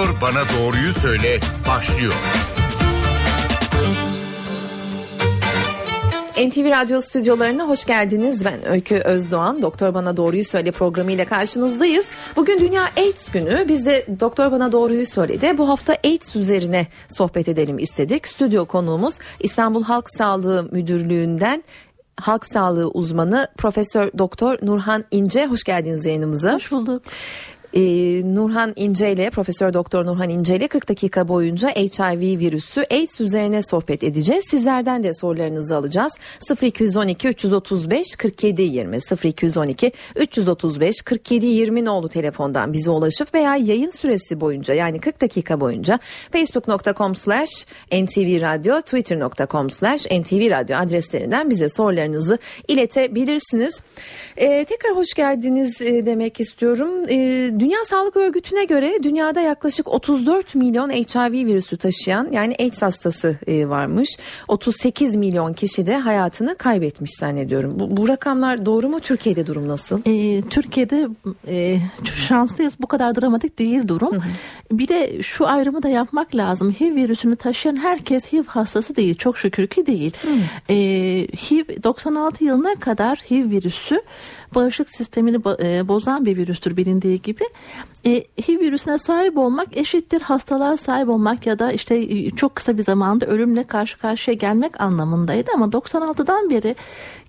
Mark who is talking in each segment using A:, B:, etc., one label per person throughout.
A: Doktor Bana Doğruyu Söyle başlıyor.
B: NTV Radyo stüdyolarına hoş geldiniz. Ben Öykü Özdoğan. Doktor Bana Doğruyu Söyle programıyla karşınızdayız. Bugün Dünya AIDS günü. Biz de Doktor Bana Doğruyu Söyledi. Bu hafta AIDS üzerine sohbet edelim istedik. Stüdyo konuğumuz İstanbul Halk Sağlığı Müdürlüğü'nden halk sağlığı uzmanı Profesör Doktor Nurhan İnce. Hoş geldiniz yayınımıza.
C: Hoş bulduk
B: e, Nurhan İnce ile Profesör Doktor Nurhan İnce ile 40 dakika boyunca HIV virüsü AIDS üzerine sohbet edeceğiz. Sizlerden de sorularınızı alacağız. 0212 335 47 20 0212 335 47 20 nolu telefondan bize ulaşıp veya yayın süresi boyunca yani 40 dakika boyunca facebook.com slash ntv twitter.com slash ntv adreslerinden bize sorularınızı iletebilirsiniz. Ee, tekrar hoş geldiniz e, demek istiyorum. Ee, Dünya Sağlık Örgütü'ne göre dünyada yaklaşık 34 milyon HIV virüsü taşıyan yani AIDS hastası e, varmış. 38 milyon kişi de hayatını kaybetmiş zannediyorum. Bu, bu rakamlar doğru mu? Türkiye'de durum nasıl?
C: E, Türkiye'de e, şanslıyız. Bu kadar dramatik değil durum. Hı hı. Bir de şu ayrımı da yapmak lazım. HIV virüsünü taşıyan herkes HIV hastası değil. Çok şükür ki değil. E, HIV 96 yılına kadar HIV virüsü bağışıklık sistemini e, bozan bir virüstür bilindiği gibi. E, HIV virüsüne sahip olmak eşittir hastalığa sahip olmak ya da işte e, çok kısa bir zamanda ölümle karşı karşıya gelmek anlamındaydı ama 96'dan beri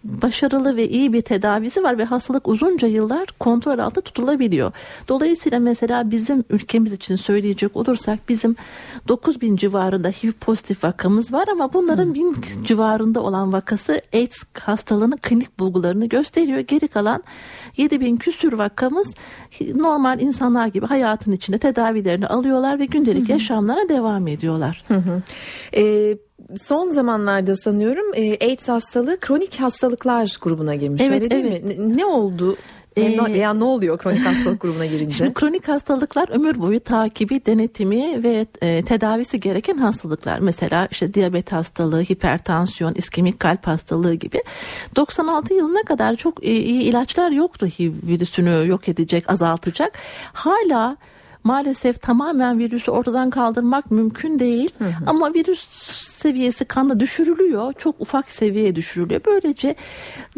C: başarılı ve iyi bir tedavisi var ve hastalık uzunca yıllar kontrol altında tutulabiliyor. Dolayısıyla mesela bizim ülkemiz için söyleyecek olursak bizim 9 bin civarında HIV pozitif vakamız var ama bunların bin civarında olan vakası AIDS hastalığının klinik bulgularını gösteriyor. Geri kalan 7 bin küsür vakamız normal insanlar gibi hayatın içinde tedavilerini alıyorlar ve gündelik hı hı. yaşamlarına devam ediyorlar. Hı hı.
B: Ee, son zamanlarda sanıyorum e, AIDS hastalığı kronik hastalıklar grubuna girmiş. Evet, öyle değil evet. mi? Ne oldu? Ee, veya ne oluyor kronik hastalık grubuna girince? Şimdi
C: kronik hastalıklar ömür boyu takibi, denetimi ve e, tedavisi gereken hastalıklar. Mesela işte diyabet hastalığı, hipertansiyon, iskemik kalp hastalığı gibi. 96 yılına kadar çok e, iyi ilaçlar yoktu HIV virüsünü yok edecek, azaltacak. Hala maalesef tamamen virüsü ortadan kaldırmak mümkün değil. Hı hı. Ama virüs seviyesi kanda düşürülüyor. Çok ufak seviyeye düşürülüyor. Böylece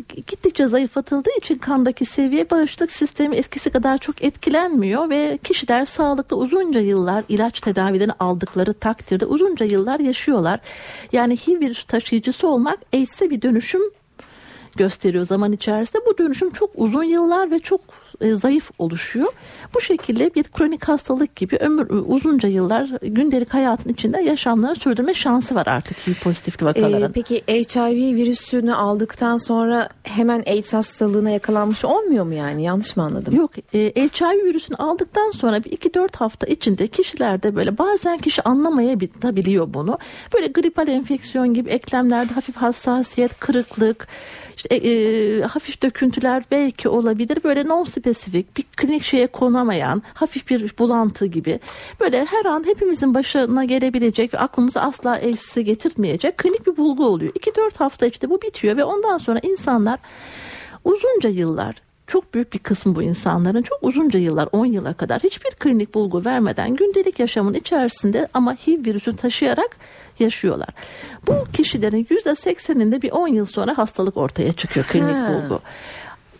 C: gittikçe zayıflatıldığı için kandaki seviye bağışıklık sistemi eskisi kadar çok etkilenmiyor ve kişiler sağlıklı uzunca yıllar ilaç tedavilerini aldıkları takdirde uzunca yıllar yaşıyorlar. Yani HIV virüs taşıyıcısı olmak AIDS'e bir dönüşüm gösteriyor zaman içerisinde. Bu dönüşüm çok uzun yıllar ve çok e, zayıf oluşuyor. Bu şekilde bir kronik hastalık gibi ömür uzunca yıllar gündelik hayatın içinde yaşamlarını sürdürme şansı var artık HIV pozitifli vakaların. Ee,
B: peki HIV virüsünü aldıktan sonra hemen AIDS hastalığına yakalanmış olmuyor mu yani? Yanlış mı anladım?
C: Yok. E, HIV virüsünü aldıktan sonra bir iki dört hafta içinde kişilerde böyle bazen kişi anlamayabiliyor bunu. Böyle gripal enfeksiyon gibi eklemlerde hafif hassasiyet, kırıklık, işte, e, e, hafif döküntüler belki olabilir. Böyle non spesifik bir klinik şeye konamayan hafif bir bulantı gibi. Böyle her an hepimizin başına gelebilecek ve aklımıza asla elsiz getirtmeyecek klinik bir bulgu oluyor. 2-4 hafta işte bu bitiyor ve ondan sonra insanlar uzunca yıllar çok büyük bir kısmı bu insanların çok uzunca yıllar 10 yıla kadar hiçbir klinik bulgu vermeden gündelik yaşamın içerisinde ama HIV virüsü taşıyarak yaşıyorlar. Bu kişilerin %80'inde bir 10 yıl sonra hastalık ortaya çıkıyor klinik ha. bulgu.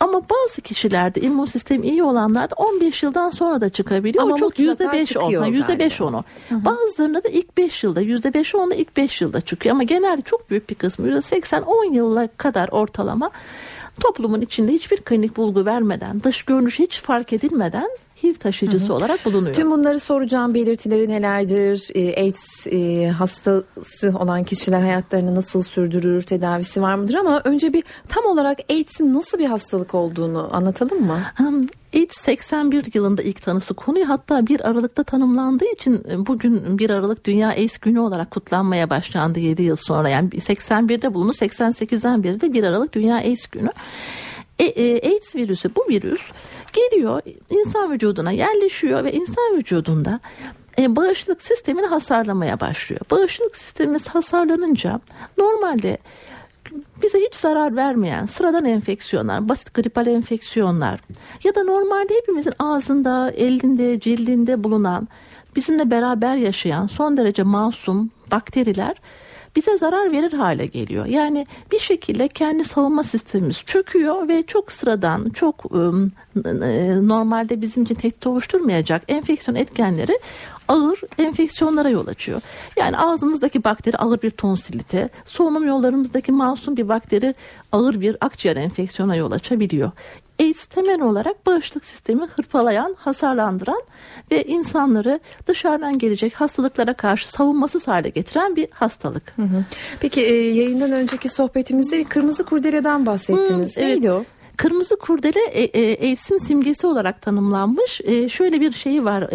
C: Ama bazı kişilerde immün sistemi iyi olanlarda 15 yıldan sonra da çıkabiliyor. Ama o çok yüzde beş on, yüzde beş onu. Bazılarında da ilk 5 yılda, yüzde beş onla ilk 5 yılda çıkıyor. Ama genelde çok büyük bir kısmı yüzde 80, 10 yıla kadar ortalama toplumun içinde hiçbir klinik bulgu vermeden, dış görünüş hiç fark edilmeden HIV taşıyıcısı hı hı. olarak bulunuyor.
B: Tüm bunları soracağım belirtileri nelerdir? E, AIDS e, hastası olan kişiler hayatlarını nasıl sürdürür? Tedavisi var mıdır? Ama önce bir tam olarak AIDS'in nasıl bir hastalık olduğunu anlatalım mı?
C: AIDS 81 yılında ilk tanısı konuyu hatta 1 Aralık'ta tanımlandığı için e, bugün 1 Aralık Dünya AIDS Günü olarak kutlanmaya başlandı 7 yıl sonra. Yani 81'de bulundu 88'den beri de 1 Aralık Dünya AIDS Günü. E, e, AIDS virüsü bu virüs geliyor insan vücuduna yerleşiyor ve insan vücudunda e, bağışıklık sistemini hasarlamaya başlıyor. Bağışıklık sistemimiz hasarlanınca normalde bize hiç zarar vermeyen sıradan enfeksiyonlar, basit gripal enfeksiyonlar ya da normalde hepimizin ağzında, elinde, cildinde bulunan bizimle beraber yaşayan son derece masum bakteriler bize zarar verir hale geliyor. Yani bir şekilde kendi savunma sistemimiz çöküyor ve çok sıradan, çok normalde bizim için tehdit oluşturmayacak enfeksiyon etkenleri ağır enfeksiyonlara yol açıyor. Yani ağzımızdaki bakteri ağır bir tonsilite, solunum yollarımızdaki masum bir bakteri ağır bir akciğer enfeksiyona yol açabiliyor. AIDS temel olarak bağışıklık sistemi hırpalayan, hasarlandıran ve insanları dışarıdan gelecek hastalıklara karşı savunmasız hale getiren bir hastalık. Hı hı.
B: Peki e, yayından önceki sohbetimizde bir kırmızı kurdeleden bahsettiniz. Hı, Neydi evet. o?
C: Kırmızı kurdele e, e, AIDS'in simgesi olarak tanımlanmış. Şöyle bir şey var.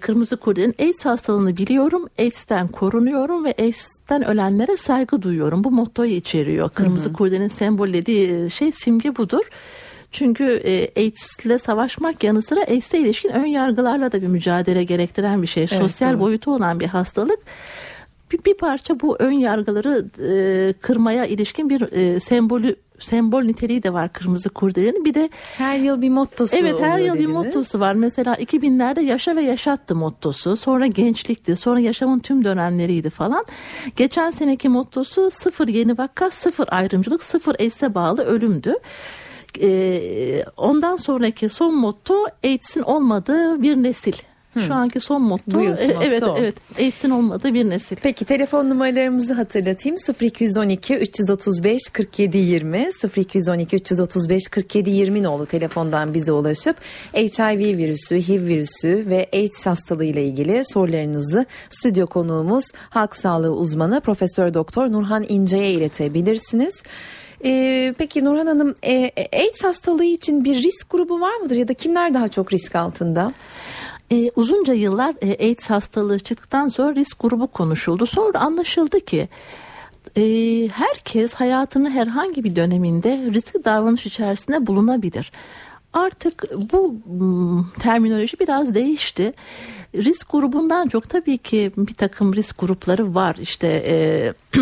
C: Kırmızı kurdelenin AIDS hastalığını biliyorum. AIDS'ten korunuyorum ve AIDS'ten ölenlere saygı duyuyorum. Bu mottoyu içeriyor. Kırmızı hı hı. kurdelenin sembollediği şey simge budur. Çünkü e, AIDS'le savaşmak yanı sıra AIDS'e ilişkin ön yargılarla da bir mücadele gerektiren bir şey. Evet, Sosyal doğru. boyutu olan bir hastalık. Bir, bir parça bu ön yargıları e, kırmaya ilişkin bir e, sembolü sembol niteliği de var kırmızı kurdelenin. Bir de
B: her yıl bir mottosu
C: Evet her yıl
B: dediniz.
C: bir mottosu var. Mesela 2000'lerde yaşa ve yaşattı mottosu. Sonra gençlikti. Sonra yaşamın tüm dönemleriydi falan. Geçen seneki mottosu sıfır yeni vaka, sıfır ayrımcılık, sıfır eşse bağlı ölümdü e, ondan sonraki son motto AIDS'in olmadığı bir nesil. Hmm. Şu anki son motto Bu e, evet o. evet AIDS'in olmadığı bir nesil.
B: Peki telefon numaralarımızı hatırlatayım 0212 335 47 20 0212 335 47 20 nolu telefondan bize ulaşıp HIV virüsü, HIV virüsü ve AIDS hastalığı ile ilgili sorularınızı stüdyo konuğumuz halk sağlığı uzmanı Profesör Doktor Nurhan İnce'ye iletebilirsiniz. E, peki Nurhan Hanım e, e, AIDS hastalığı için bir risk grubu var mıdır ya da kimler daha çok risk altında?
C: E, uzunca yıllar e, AIDS hastalığı çıktıktan sonra risk grubu konuşuldu. Sonra anlaşıldı ki e, herkes hayatının herhangi bir döneminde riskli davranış içerisinde bulunabilir. Artık bu terminoloji biraz değişti. Risk grubundan çok tabii ki bir takım risk grupları var. İşte e,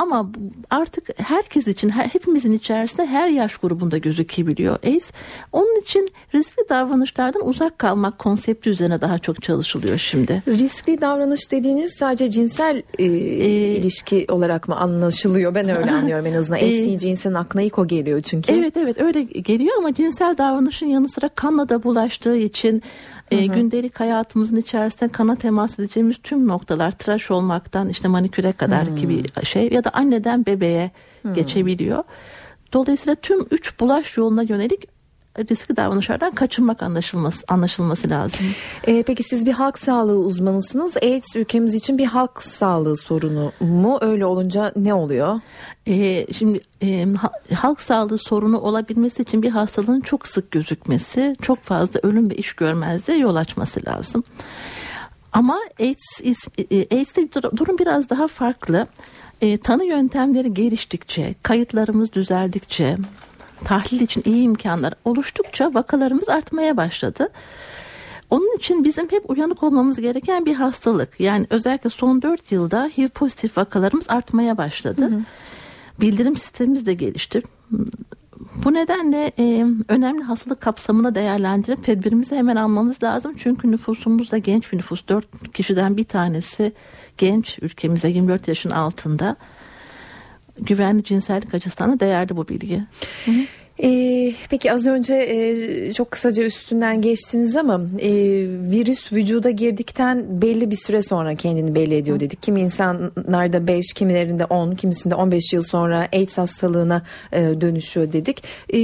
C: Ama artık herkes için, her, hepimizin içerisinde her yaş grubunda gözükebiliyor AIDS. Onun için riskli davranışlardan uzak kalmak konsepti üzerine daha çok çalışılıyor şimdi.
B: Riskli davranış dediğiniz sadece cinsel e, ee, ilişki olarak mı anlaşılıyor? Ben öyle anlıyorum en azından. AIDS deyince insanın aklına ilk o geliyor çünkü.
C: Evet evet öyle geliyor ama cinsel davranışın yanı sıra kanla da bulaştığı için e, gündelik hayatımızın içerisinde kana temas edeceğimiz tüm noktalar tıraş olmaktan işte maniküre kadar hı. gibi şey ya da anneden bebeğe hı. geçebiliyor. Dolayısıyla tüm üç bulaş yoluna yönelik riskli davranışlardan kaçınmak anlaşılması anlaşılması lazım.
B: E, peki siz bir halk sağlığı uzmanısınız. AIDS ülkemiz için bir halk sağlığı sorunu mu? Öyle olunca ne oluyor?
C: E, şimdi e, halk sağlığı sorunu olabilmesi için bir hastalığın çok sık gözükmesi, çok fazla ölüm ve iş görmezliğe yol açması lazım. Ama AIDS, e, AIDS'te durum biraz daha farklı. E, tanı yöntemleri geliştikçe, kayıtlarımız düzeldikçe, tahlil için iyi imkanlar oluştukça vakalarımız artmaya başladı. Onun için bizim hep uyanık olmamız gereken bir hastalık. Yani özellikle son 4 yılda HIV pozitif vakalarımız artmaya başladı. Hı hı. Bildirim sistemimiz de gelişti. Bu nedenle e, önemli hastalık kapsamına değerlendirip tedbirimizi hemen almamız lazım. Çünkü nüfusumuz da genç bir nüfus. 4 kişiden bir tanesi genç ülkemizde 24 yaşın altında güvenli cinsellik açısından da değerli bu bilgi. Hı hı.
B: Ee, peki az önce e, çok kısaca üstünden geçtiniz ama e, virüs vücuda girdikten belli bir süre sonra kendini belli ediyor dedik. Kimi insanlarda 5, kimilerinde 10, kimisinde 15 yıl sonra AIDS hastalığına e, dönüşüyor dedik. E,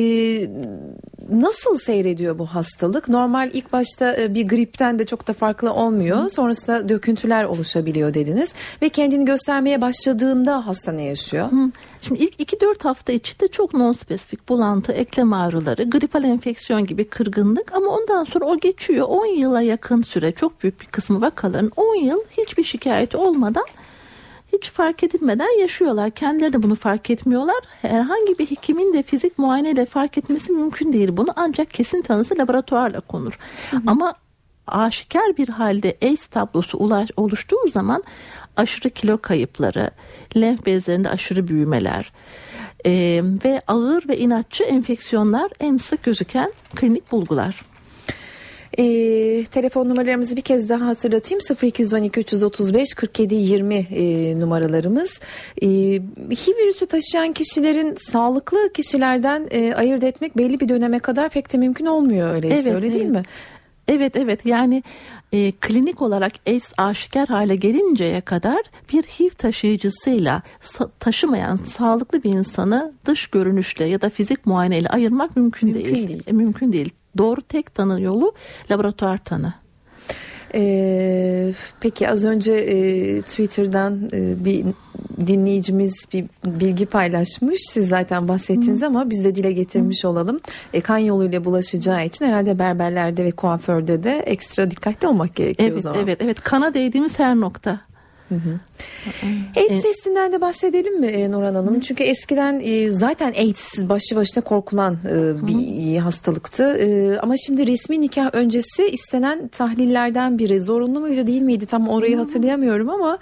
B: nasıl seyrediyor bu hastalık? Normal ilk başta e, bir gripten de çok da farklı olmuyor. Hı. Sonrasında döküntüler oluşabiliyor dediniz ve kendini göstermeye başladığında hasta ne yaşıyor? Hı.
C: Şimdi ilk 2-4 hafta içinde çok non-spesifik bulantı, eklem ağrıları, gripal enfeksiyon gibi kırgınlık ama ondan sonra o geçiyor. 10 yıla yakın süre çok büyük bir kısmı vakaların 10 yıl hiçbir şikayeti olmadan hiç fark edilmeden yaşıyorlar. Kendileri de bunu fark etmiyorlar. Herhangi bir hekimin de fizik muayeneyle fark etmesi mümkün değil. Bunu ancak kesin tanısı laboratuvarla konur. Hı hı. Ama aşikar bir halde AIDS tablosu ulaş, oluştuğu zaman aşırı kilo kayıpları, lenf bezlerinde aşırı büyümeler e, ve ağır ve inatçı enfeksiyonlar en sık gözüken klinik bulgular.
B: E, telefon numaralarımızı bir kez daha hatırlatayım. 0212 335 47 20 e, numaralarımız. E, HIV virüsü taşıyan kişilerin sağlıklı kişilerden e, ayırt etmek belli bir döneme kadar pek de mümkün olmuyor öyleyse
C: Evet,
B: öyle değil
C: evet.
B: mi?
C: Evet evet yani e, klinik olarak AIDS aşikar hale gelinceye kadar bir HIV taşıyıcısıyla sa- taşımayan sağlıklı bir insanı dış görünüşle ya da fizik muayeneyle ayırmak mümkün,
B: Mümkün
C: değil.
B: değil.
C: E, mümkün değil. Doğru tek tanı yolu laboratuvar tanı.
B: Ee, peki az önce e, Twitter'dan e, bir dinleyicimiz bir bilgi paylaşmış. Siz zaten bahsettiniz ama biz de dile getirmiş olalım. E, kan yoluyla bulaşacağı için herhalde berberlerde ve kuaförde de ekstra dikkatli olmak gerekiyor o
C: Evet
B: zaman.
C: evet evet kana değdiğimiz her nokta.
B: AIDS testinden de bahsedelim mi e, Nurhan Hanım? Çünkü eskiden e, zaten AIDS başlı başına korkulan e, bir hastalıktı. E, Ama şimdi resmi nikah öncesi istenen tahlillerden biri. Zorunlu muydu değil miydi? Tam orayı hatırlayamıyorum ama
C: E,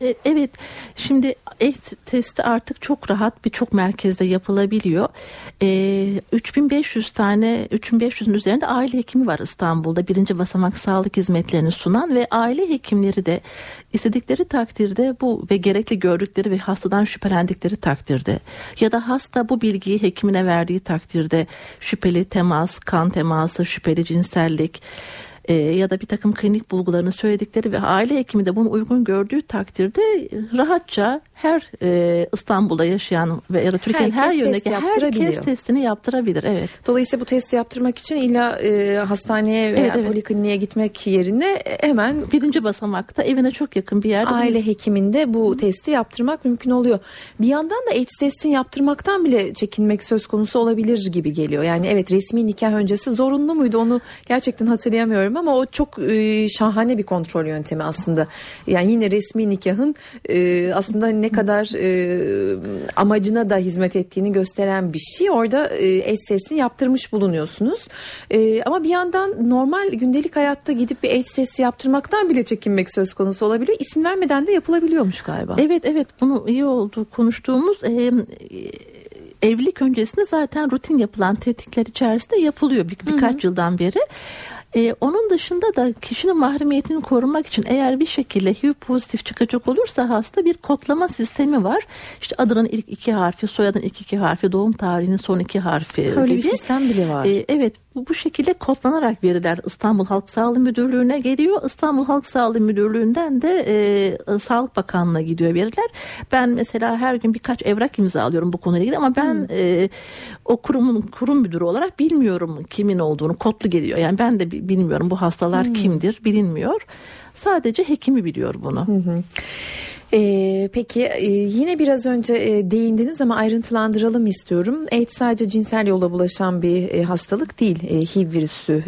C: Evet, şimdi AIDS testi artık çok rahat birçok merkezde yapılabiliyor. E, 3500 tane, 3500'ün üzerinde aile hekimi var İstanbul'da. Birinci basamak sağlık hizmetlerini sunan ve aile hekimleri de istedikleri takdirde bu ve gerekli gördükleri ve hastadan şüphelendikleri takdirde ya da hasta bu bilgiyi hekimine verdiği takdirde şüpheli temas, kan teması, şüpheli cinsellik, e, ya da bir takım klinik bulgularını söyledikleri ve aile hekimi de bunu uygun gördüğü takdirde rahatça her e, İstanbul'da yaşayan ve ya da Türkiye'nin her yerindeki herkes testini yaptırabilir. Evet.
B: Dolayısıyla bu testi yaptırmak için illa e, hastaneye veya
C: Evet, evet.
B: polikliniğe gitmek yerine hemen
C: Birinci basamakta evine çok yakın bir yerde.
B: aile hekiminde bu testi yaptırmak mümkün oluyor. Bir yandan da AIDS testini yaptırmaktan bile çekinmek söz konusu olabilir gibi geliyor. Yani evet resmi nikah öncesi zorunlu muydu onu gerçekten hatırlayamıyorum ama o çok e, şahane bir kontrol yöntemi aslında. Yani yine resmi nikahın e, aslında ne kadar e, amacına da hizmet ettiğini gösteren bir şey. Orada e, AIDS testini yaptırmış bulunuyorsunuz. E, ama bir yandan normal gündelik hayatta gidip bir AIDS testi yaptırmaktan bile çekinmek söz konusu olabiliyor. İsim vermeden de yapılabiliyormuş galiba.
C: Evet evet bunu iyi oldu konuştuğumuz e, evlilik öncesinde zaten rutin yapılan tetkikler içerisinde yapılıyor bir, birkaç yıldan beri. E, onun dışında da kişinin mahremiyetini korumak için eğer bir şekilde HIV pozitif çıkacak olursa hasta bir kodlama sistemi var. İşte adının ilk iki harfi, soyadın ilk iki harfi, doğum tarihinin son iki harfi
B: Öyle
C: gibi.
B: bir sistem bile var.
C: E, evet bu, bu şekilde kodlanarak veriler İstanbul Halk Sağlığı Müdürlüğü'ne geliyor. İstanbul Halk Sağlığı Müdürlüğü'nden de e, Sağlık Bakanlığı'na gidiyor veriler. Ben mesela her gün birkaç evrak imzalıyorum bu konuyla ilgili ama ben e, o kurumun kurum müdürü olarak bilmiyorum kimin olduğunu kodlu geliyor. Yani ben de bi- bilmiyorum bu hastalar kimdir bilinmiyor. Sadece hekimi biliyor bunu.
B: Ee, peki e, yine biraz önce e, değindiniz ama ayrıntılandıralım istiyorum. AIDS sadece cinsel yolla bulaşan bir e, hastalık değil e, HIV virüsü.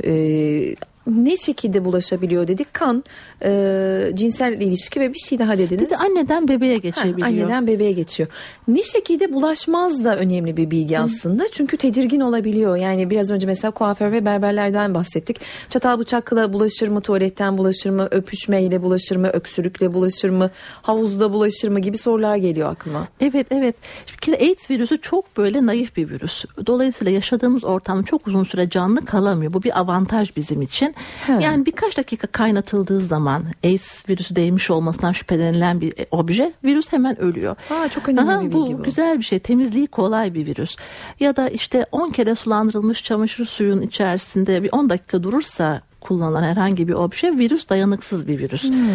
B: Ne şekilde bulaşabiliyor dedik? Kan, e, cinsel ilişki ve bir şey daha dediniz.
C: Bir de anneden bebeğe
B: Ha,
C: geçebiliyor.
B: anneden bebeğe geçiyor. Ne şekilde bulaşmaz da önemli bir bilgi aslında. Çünkü tedirgin olabiliyor. Yani biraz önce mesela kuaför ve berberlerden bahsettik. Çatal bıçakla bulaşır mı, tuvaletten bulaşır mı, öpüşmeyle bulaşır mı, öksürükle bulaşır mı, havuzda bulaşır mı gibi sorular geliyor aklıma.
C: Evet evet. Bir kere AIDS virüsü çok böyle naif bir virüs. Dolayısıyla yaşadığımız ortam çok uzun süre canlı kalamıyor. Bu bir avantaj bizim için.
B: He.
C: Yani birkaç dakika kaynatıldığı zaman AIDS virüsü değmiş olmasından şüphelenilen bir obje virüs hemen ölüyor.
B: Aa, çok önemli
C: Aha,
B: bir
C: bu,
B: bilgi bu.
C: güzel bir şey. Temizliği kolay bir virüs. Ya da işte 10 kere sulandırılmış çamaşır suyun içerisinde bir 10 dakika durursa kullanılan herhangi bir obje virüs dayanıksız bir virüs.
B: Hmm.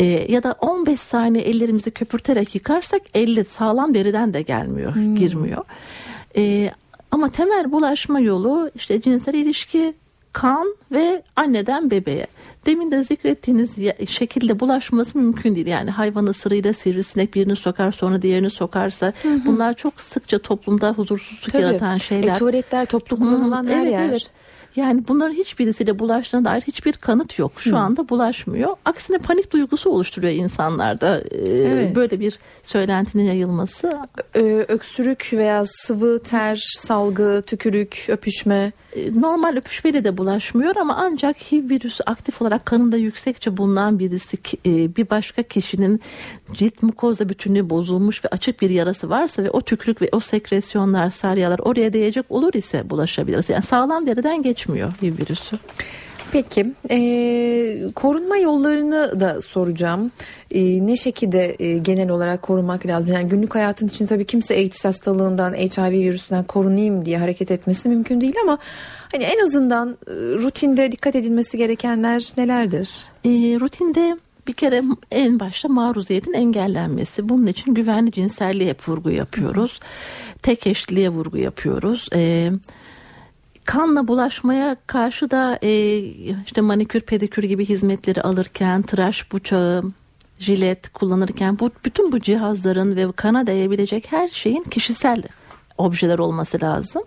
C: Ee, ya da 15 saniye ellerimizi köpürterek yıkarsak elle sağlam deriden de gelmiyor,
B: Hmm.
C: girmiyor. Ee, ama temel bulaşma yolu işte cinsel ilişki, kan ve anneden bebeğe. Demin de zikrettiğiniz şekilde bulaşması mümkün değil. Yani hayvan ısırığıyla sivrisinek birini sokar sonra diğerini sokarsa bunlar çok sıkça toplumda huzursuzluk
B: Tabii.
C: yaratan şeyler.
B: E, tuvaletler toplu kullanılan
C: Hı,
B: her
C: evet,
B: yer.
C: Evet. Yani bunların hiçbirisiyle bulaştığına dair hiçbir kanıt yok. Şu anda bulaşmıyor. Aksine panik duygusu oluşturuyor insanlarda. Ee,
B: Evet.
C: Böyle bir söylentinin yayılması.
B: Ee, öksürük veya sıvı, ter, salgı, tükürük, öpüşme.
C: Ee, Normal öpüşmeyle de bulaşmıyor ama ancak HIV virüsü aktif olarak kanında yüksekçe bulunan birisi e, bir başka kişinin cilt mukozda bütünlüğü bozulmuş ve açık bir yarası varsa ve o tükürük ve o sekresyonlar, saryalar oraya değecek olur ise bulaşabiliriz. Yani sağlam deriden geçmiyor HIV virüsü.
B: Peki e, korunma yollarını da soracağım. E, ne şekilde e, genel olarak korunmak lazım? Yani günlük hayatın için tabii kimse AIDS hastalığından, HIV virüsünden korunayım diye hareket etmesi mümkün değil ama hani en azından e, rutinde dikkat edilmesi gerekenler nelerdir?
C: E, rutinde bir kere en başta maruziyetin engellenmesi. Bunun için güvenli cinselliğe hep vurgu yapıyoruz. Tek eşliliğe vurgu yapıyoruz. Ee, kanla bulaşmaya karşı da e, işte manikür pedikür gibi hizmetleri alırken tıraş bıçağı jilet kullanırken bu bütün bu cihazların ve kana değebilecek her şeyin kişisel objeler olması lazım.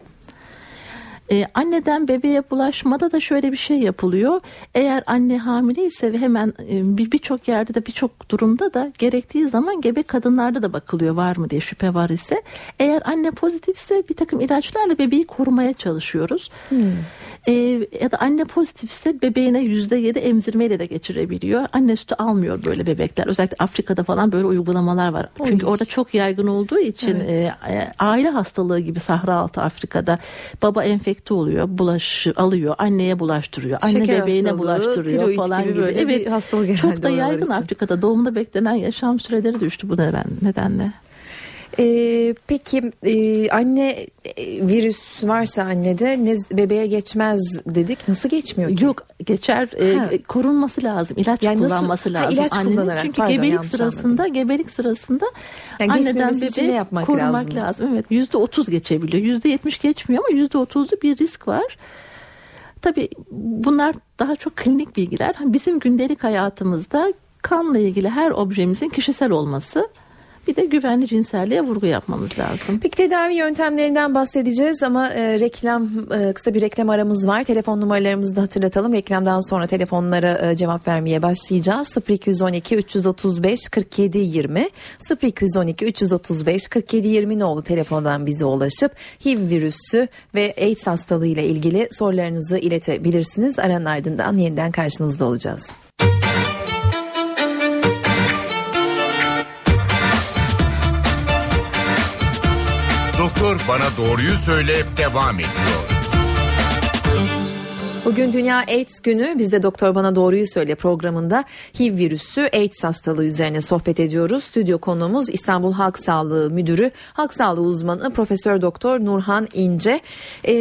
C: Ee, anneden bebeğe bulaşmada da şöyle bir şey yapılıyor. Eğer anne hamile ise ve hemen e, bir birçok yerde de birçok durumda da gerektiği zaman gebe kadınlarda da bakılıyor var mı diye şüphe var ise. Eğer anne pozitifse bir takım ilaçlarla bebeği korumaya çalışıyoruz. Hmm. Ee, ya da anne pozitifse bebeğine yüzde yedi emzirmeyle de geçirebiliyor. Anne sütü almıyor böyle bebekler. Özellikle Afrika'da falan böyle uygulamalar var. Oy. Çünkü orada çok yaygın olduğu için evet. e, aile hastalığı gibi Sahra altı Afrika'da baba enfeksiyon enfekte oluyor, bulaş alıyor, anneye bulaştırıyor, anne Şeker bebeğine bulaştırıyor falan gibi.
B: Böyle evet, bir hastalık
C: çok da yaygın için. Afrika'da doğumda beklenen yaşam süreleri düştü bu neden, nedenle.
B: Ee, peki e, anne e, virüs varsa annede ne, bebeğe geçmez dedik. Nasıl geçmiyor ki?
C: Yok geçer e, korunması lazım. İlaç yani kullanması nasıl, lazım. Ha, ilaç Annenin. kullanarak. Çünkü pardon, gebelik sırasında anladım. gebelik sırasında yani anneden bebeği yapmak korumak lazım. lazım. Evet yüzde otuz geçebiliyor. Yüzde yetmiş geçmiyor ama yüzde otuzlu bir risk var. Tabii bunlar daha çok klinik bilgiler. Bizim gündelik hayatımızda kanla ilgili her objemizin kişisel olması bir de güvenli cinselliğe vurgu yapmamız lazım.
B: Peki tedavi yöntemlerinden bahsedeceğiz ama e, reklam e, kısa bir reklam aramız var. Telefon numaralarımızı da hatırlatalım. Reklamdan sonra telefonlara e, cevap vermeye başlayacağız. 0212 335 47 20 0212 335 47 20 nolu telefondan bize ulaşıp HIV virüsü ve AIDS hastalığı ile ilgili sorularınızı iletebilirsiniz. Aranın ardından yeniden karşınızda olacağız.
A: Doktor Bana Doğruyu Söyle devam ediyor.
B: Bugün Dünya AIDS Günü. Biz de Doktor Bana Doğruyu Söyle programında HIV virüsü AIDS hastalığı üzerine sohbet ediyoruz. Stüdyo konuğumuz İstanbul Halk Sağlığı Müdürü, Halk Sağlığı uzmanı Profesör Doktor Nurhan İnce. E,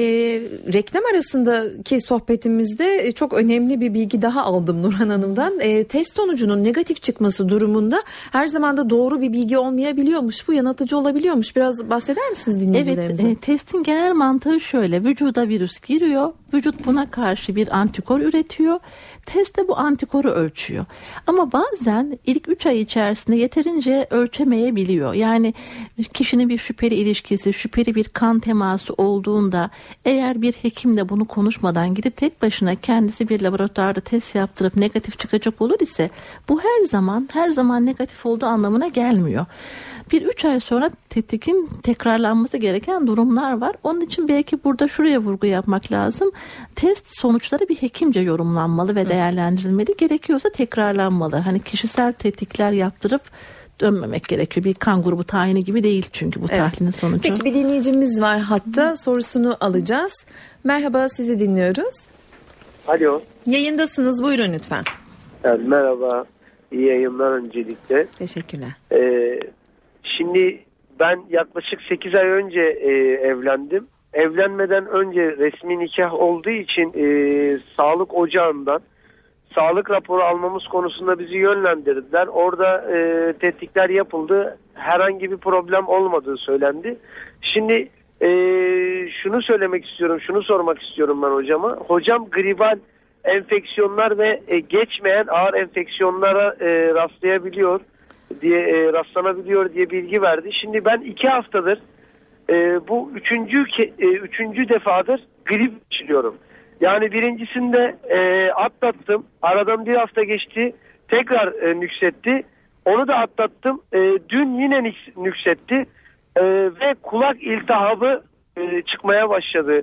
B: reklam arasındaki sohbetimizde çok önemli bir bilgi daha aldım Nurhan Hanım'dan. E, test sonucunun negatif çıkması durumunda her zaman da doğru bir bilgi olmayabiliyormuş. Bu yanıltıcı olabiliyormuş. Biraz bahseder misiniz dinleyicilerimize?
C: Evet, e, testin genel mantığı şöyle. Vücuda virüs giriyor. Vücut buna karşı bir antikor üretiyor. Test de bu antikoru ölçüyor. Ama bazen ilk 3 ay içerisinde yeterince ölçemeyebiliyor. Yani kişinin bir şüpheli ilişkisi, şüpheli bir kan teması olduğunda eğer bir hekim de bunu konuşmadan gidip tek başına kendisi bir laboratuvarda test yaptırıp negatif çıkacak olur ise bu her zaman her zaman negatif olduğu anlamına gelmiyor bir üç ay sonra tetikin tekrarlanması gereken durumlar var. Onun için belki burada şuraya vurgu yapmak lazım. Test sonuçları bir hekimce yorumlanmalı ve değerlendirilmeli. Gerekiyorsa tekrarlanmalı. Hani kişisel tetikler yaptırıp dönmemek gerekiyor. Bir kan grubu tayini gibi değil çünkü bu evet. tahlilin sonucu.
B: Peki bir dinleyicimiz var hatta sorusunu alacağız. Merhaba sizi dinliyoruz.
D: Alo.
B: Yayındasınız buyurun lütfen.
D: Evet, merhaba. İyi yayınlar öncelikle.
B: Teşekkürler.
D: Ee, Şimdi ben yaklaşık 8 ay önce e, evlendim. Evlenmeden önce resmi nikah olduğu için e, sağlık ocağından sağlık raporu almamız konusunda bizi yönlendirdiler. Orada e, tetkikler yapıldı. Herhangi bir problem olmadığı söylendi. Şimdi e, şunu söylemek istiyorum, şunu sormak istiyorum ben hocama. Hocam gribal enfeksiyonlar ve e, geçmeyen ağır enfeksiyonlara e, rastlayabiliyor diye e, rastlanabiliyor diye bilgi verdi. Şimdi ben iki haftadır e, bu üçüncü e, üçüncü defadır grip geçiriyorum. Yani birincisinde e, atlattım. Aradan bir hafta geçti. Tekrar e, nüksetti. Onu da atlattım. E, dün yine nüksetti. E, ve kulak iltihabı e, çıkmaya başladı.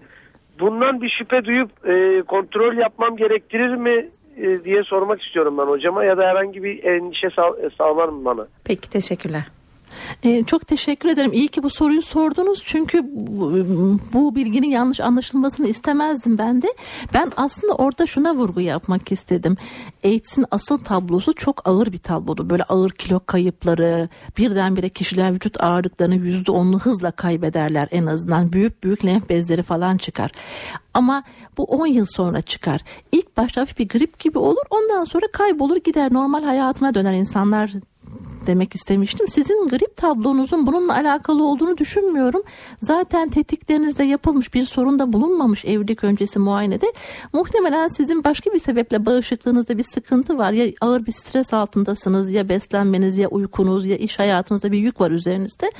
D: Bundan bir şüphe duyup e, kontrol yapmam gerektirir mi diye sormak istiyorum ben hocama ya da herhangi bir endişe e, sağlar mı bana?
B: Peki teşekkürler.
C: Ee, çok teşekkür ederim. İyi ki bu soruyu sordunuz. Çünkü bu, bu bilginin yanlış anlaşılmasını istemezdim ben de. Ben aslında orada şuna vurgu yapmak istedim. AIDS'in asıl tablosu çok ağır bir tablodu. Böyle ağır kilo kayıpları, birdenbire kişiler vücut ağırlıklarını yüzde onlu hızla kaybederler en azından. Büyük büyük lenf bezleri falan çıkar. Ama bu 10 yıl sonra çıkar. İlk başta hafif bir grip gibi olur. Ondan sonra kaybolur gider normal hayatına döner insanlar demek istemiştim. Sizin grip tablonuzun bununla alakalı olduğunu düşünmüyorum. Zaten tetiklerinizde yapılmış bir sorun da bulunmamış evlilik öncesi muayenede. Muhtemelen sizin başka bir sebeple bağışıklığınızda bir sıkıntı var. Ya ağır bir stres altındasınız ya beslenmeniz ya uykunuz ya iş hayatınızda bir yük var üzerinizde.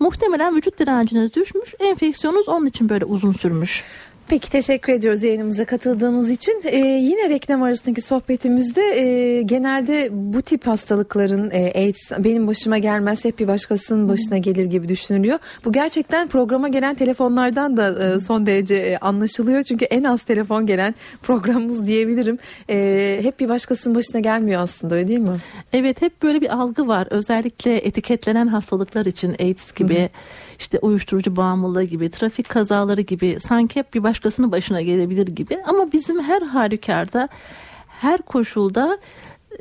C: Muhtemelen vücut direnciniz düşmüş. Enfeksiyonunuz onun için böyle uzun sürmüş.
B: Peki teşekkür ediyoruz yayınımıza katıldığınız için. Ee, yine reklam arasındaki sohbetimizde e, genelde bu tip hastalıkların e, AIDS benim başıma gelmez hep bir başkasının başına gelir gibi düşünülüyor. Bu gerçekten programa gelen telefonlardan da e, son derece e, anlaşılıyor. Çünkü en az telefon gelen programımız diyebilirim. E, hep bir başkasının başına gelmiyor aslında öyle değil mi?
C: Evet hep böyle bir algı var. Özellikle etiketlenen hastalıklar için AIDS gibi... İşte uyuşturucu bağımlılığı gibi, trafik kazaları gibi sanki hep bir başkasının başına gelebilir gibi. Ama bizim her halükarda, her koşulda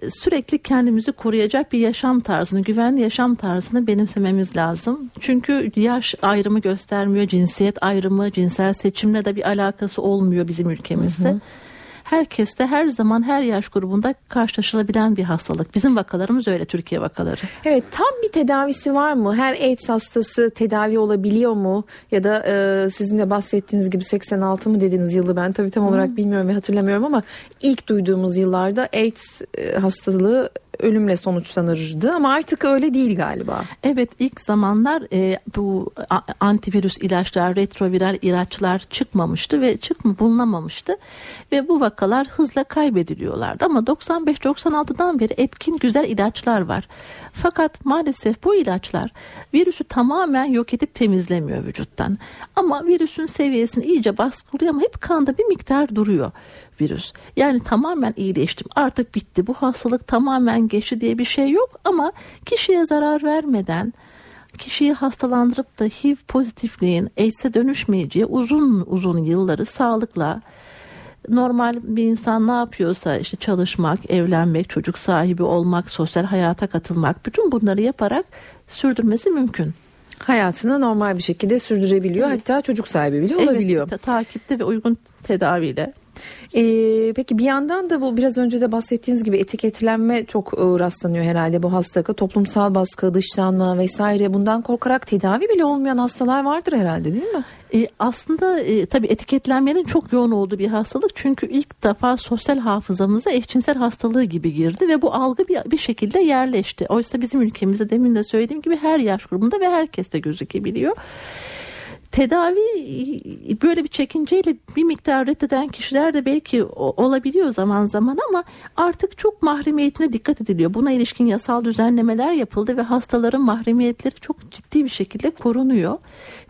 C: e, sürekli kendimizi koruyacak bir yaşam tarzını, güvenli yaşam tarzını benimsememiz lazım. Çünkü yaş ayrımı göstermiyor, cinsiyet ayrımı, cinsel seçimle de bir alakası olmuyor bizim ülkemizde. Hı hı herkeste her zaman her yaş grubunda karşılaşılabilen bir hastalık. Bizim vakalarımız öyle Türkiye vakaları.
B: Evet tam bir tedavisi var mı? Her AIDS hastası tedavi olabiliyor mu? Ya da e, sizin de bahsettiğiniz gibi 86 mı dediğiniz yılı ben tabii tam olarak hmm. bilmiyorum ve hatırlamıyorum ama ilk duyduğumuz yıllarda AIDS e, hastalığı ölümle sonuçlanırdı ama artık öyle değil galiba.
C: Evet ilk zamanlar e, bu antivirüs ilaçlar, retroviral ilaçlar çıkmamıştı ve çıkma bulunamamıştı ve bu vakalar hızla kaybediliyorlardı ama 95-96'dan beri etkin güzel ilaçlar var. Fakat maalesef bu ilaçlar virüsü tamamen yok edip temizlemiyor vücuttan. Ama virüsün seviyesini iyice baskılıyor ama hep kanda bir miktar duruyor virüs. Yani tamamen iyileştim artık bitti bu hastalık tamamen geçti diye bir şey yok ama kişiye zarar vermeden kişiyi hastalandırıp da HIV pozitifliğin AIDS'e dönüşmeyeceği uzun uzun yılları sağlıkla normal bir insan ne yapıyorsa işte çalışmak, evlenmek, çocuk sahibi olmak, sosyal hayata katılmak bütün bunları yaparak sürdürmesi mümkün.
B: Hayatını normal bir şekilde sürdürebiliyor. Evet. Hatta çocuk sahibi bile olabiliyor.
C: Evet, takipte ve uygun tedaviyle.
B: Ee, peki bir yandan da bu biraz önce de bahsettiğiniz gibi etiketlenme çok e, rastlanıyor herhalde bu hastalıkta. Toplumsal baskı, dışlanma vesaire bundan korkarak tedavi bile olmayan hastalar vardır herhalde değil mi?
C: E, aslında e, tabii etiketlenmenin çok yoğun olduğu bir hastalık. Çünkü ilk defa sosyal hafızamıza eşcinsel hastalığı gibi girdi ve bu algı bir, bir şekilde yerleşti. Oysa bizim ülkemizde demin de söylediğim gibi her yaş grubunda ve herkeste gözükebiliyor tedavi böyle bir çekinceyle bir miktar reddeden kişiler de belki olabiliyor zaman zaman ama artık çok mahremiyetine dikkat ediliyor. Buna ilişkin yasal düzenlemeler yapıldı ve hastaların mahremiyetleri çok ciddi bir şekilde korunuyor.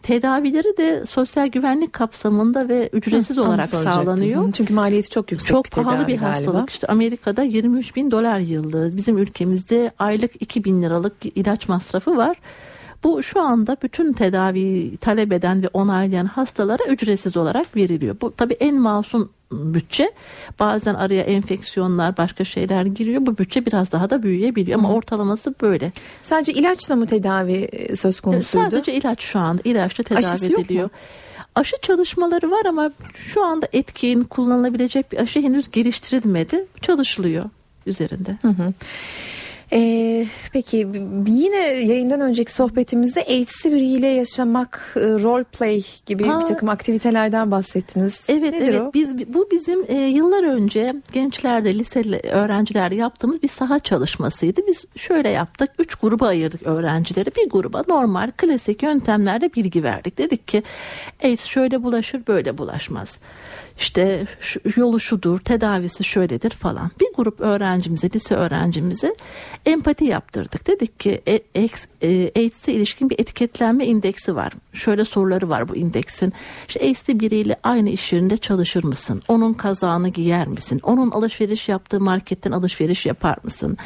C: Tedavileri de sosyal güvenlik kapsamında ve ücretsiz Hı, olarak sağlanıyor.
B: Çünkü maliyeti çok yüksek
C: çok
B: bir
C: pahalı bir hastalık. Galiba. İşte Amerika'da 23 bin dolar yıllığı. Bizim ülkemizde aylık 2 bin liralık ilaç masrafı var. Bu şu anda bütün tedavi talep eden ve onaylayan hastalara ücretsiz olarak veriliyor. Bu tabii en masum bütçe. Bazen araya enfeksiyonlar, başka şeyler giriyor. Bu bütçe biraz daha da büyüyebiliyor ama ortalaması böyle.
B: Sadece ilaçla mı tedavi e, söz konusuydu?
C: Sadece ilaç şu anda. ilaçla tedavi Aşısı ediliyor. Yok mu? Aşı çalışmaları var ama şu anda etkin kullanılabilecek bir aşı henüz geliştirilmedi. Çalışılıyor üzerinde. Hı hı.
B: Ee, peki yine yayından önceki sohbetimizde AIDS'i biriyle yaşamak, e, role play gibi Aa, bir takım aktivitelerden bahsettiniz.
C: Evet Nedir evet o? biz bu bizim e, yıllar önce gençlerde liseli öğrenciler yaptığımız bir saha çalışmasıydı. Biz şöyle yaptık. Üç gruba ayırdık öğrencileri. Bir gruba normal klasik yöntemlerle bilgi verdik. Dedik ki AIDS şöyle bulaşır böyle bulaşmaz işte şu, yolu şudur, tedavisi şöyledir falan. Bir grup öğrencimize, lise öğrencimize empati yaptırdık. Dedik ki e, e, AIDS'e ilişkin bir etiketlenme indeksi var. Şöyle soruları var bu indeksin. İşte AIDS'li biriyle aynı iş yerinde çalışır mısın? Onun kazağını giyer misin? Onun alışveriş yaptığı marketten alışveriş yapar mısın?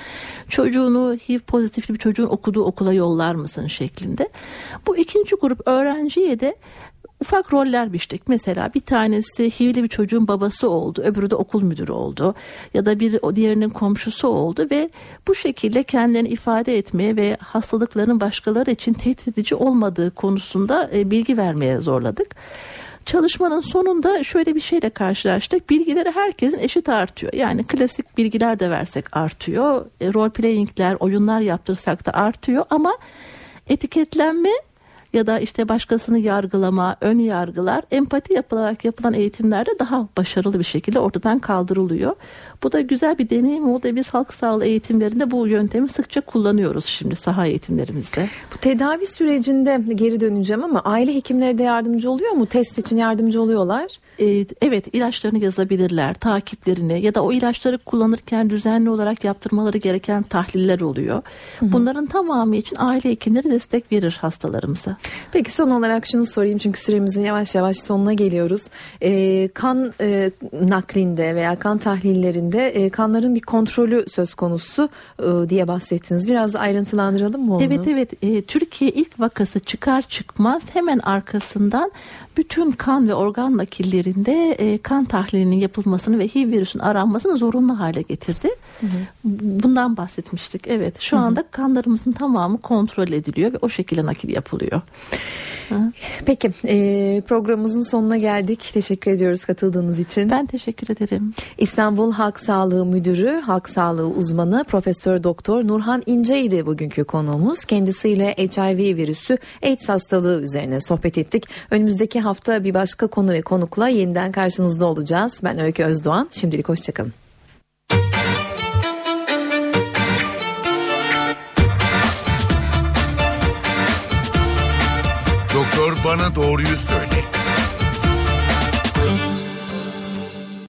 C: Çocuğunu HIV pozitifli bir çocuğun okuduğu okula yollar mısın şeklinde. Bu ikinci grup öğrenciye de ufak roller biçtik. Mesela bir tanesi HIV'li bir çocuğun babası oldu, öbürü de okul müdürü oldu ya da bir diğerinin komşusu oldu ve bu şekilde kendilerini ifade etmeye ve hastalıkların başkaları için tehdit edici olmadığı konusunda e, bilgi vermeye zorladık. Çalışmanın sonunda şöyle bir şeyle karşılaştık. Bilgileri herkesin eşit artıyor. Yani klasik bilgiler de versek artıyor. E, role playing'ler, oyunlar yaptırsak da artıyor ama etiketlenme ya da işte başkasını yargılama, ön yargılar empati yapılarak yapılan eğitimlerde daha başarılı bir şekilde ortadan kaldırılıyor. Bu da güzel bir deneyim oldu. Biz halk sağlığı eğitimlerinde bu yöntemi sıkça kullanıyoruz şimdi saha eğitimlerimizde.
B: Bu tedavi sürecinde geri döneceğim ama aile hekimleri de yardımcı oluyor mu? Test için yardımcı oluyorlar.
C: Ee, evet ilaçlarını yazabilirler, takiplerini ya da o ilaçları kullanırken düzenli olarak yaptırmaları gereken tahliller oluyor. Hı-hı. Bunların tamamı için aile hekimleri destek verir hastalarımıza.
B: Peki son olarak şunu sorayım çünkü süremizin yavaş yavaş sonuna geliyoruz. Ee, kan e, naklinde veya kan tahlillerinde e, kanların bir kontrolü söz konusu e, diye bahsettiniz. Biraz ayrıntılandıralım mı onu?
C: Evet evet e, Türkiye ilk vakası çıkar çıkmaz hemen arkasından bütün kan ve organ nakillerinde e, kan tahlilinin yapılmasını ve HIV virüsün aranmasını zorunlu hale getirdi. Hı hı. Bundan bahsetmiştik. Evet şu anda hı kanlarımızın tamamı kontrol ediliyor ve o şekilde nakil yapılıyor.
B: Peki e, programımızın sonuna geldik. Teşekkür ediyoruz katıldığınız için.
C: Ben teşekkür ederim.
B: İstanbul Halk Sağlığı Müdürü, Halk Sağlığı uzmanı Profesör Doktor Nurhan İnce'ydi bugünkü konuğumuz. Kendisiyle HIV virüsü AIDS hastalığı üzerine sohbet ettik. Önümüzdeki hafta bir başka konu ve konukla yeniden karşınızda olacağız. Ben Öykü Özdoğan. Şimdilik hoşçakalın.
A: Bana doğruyu söyle.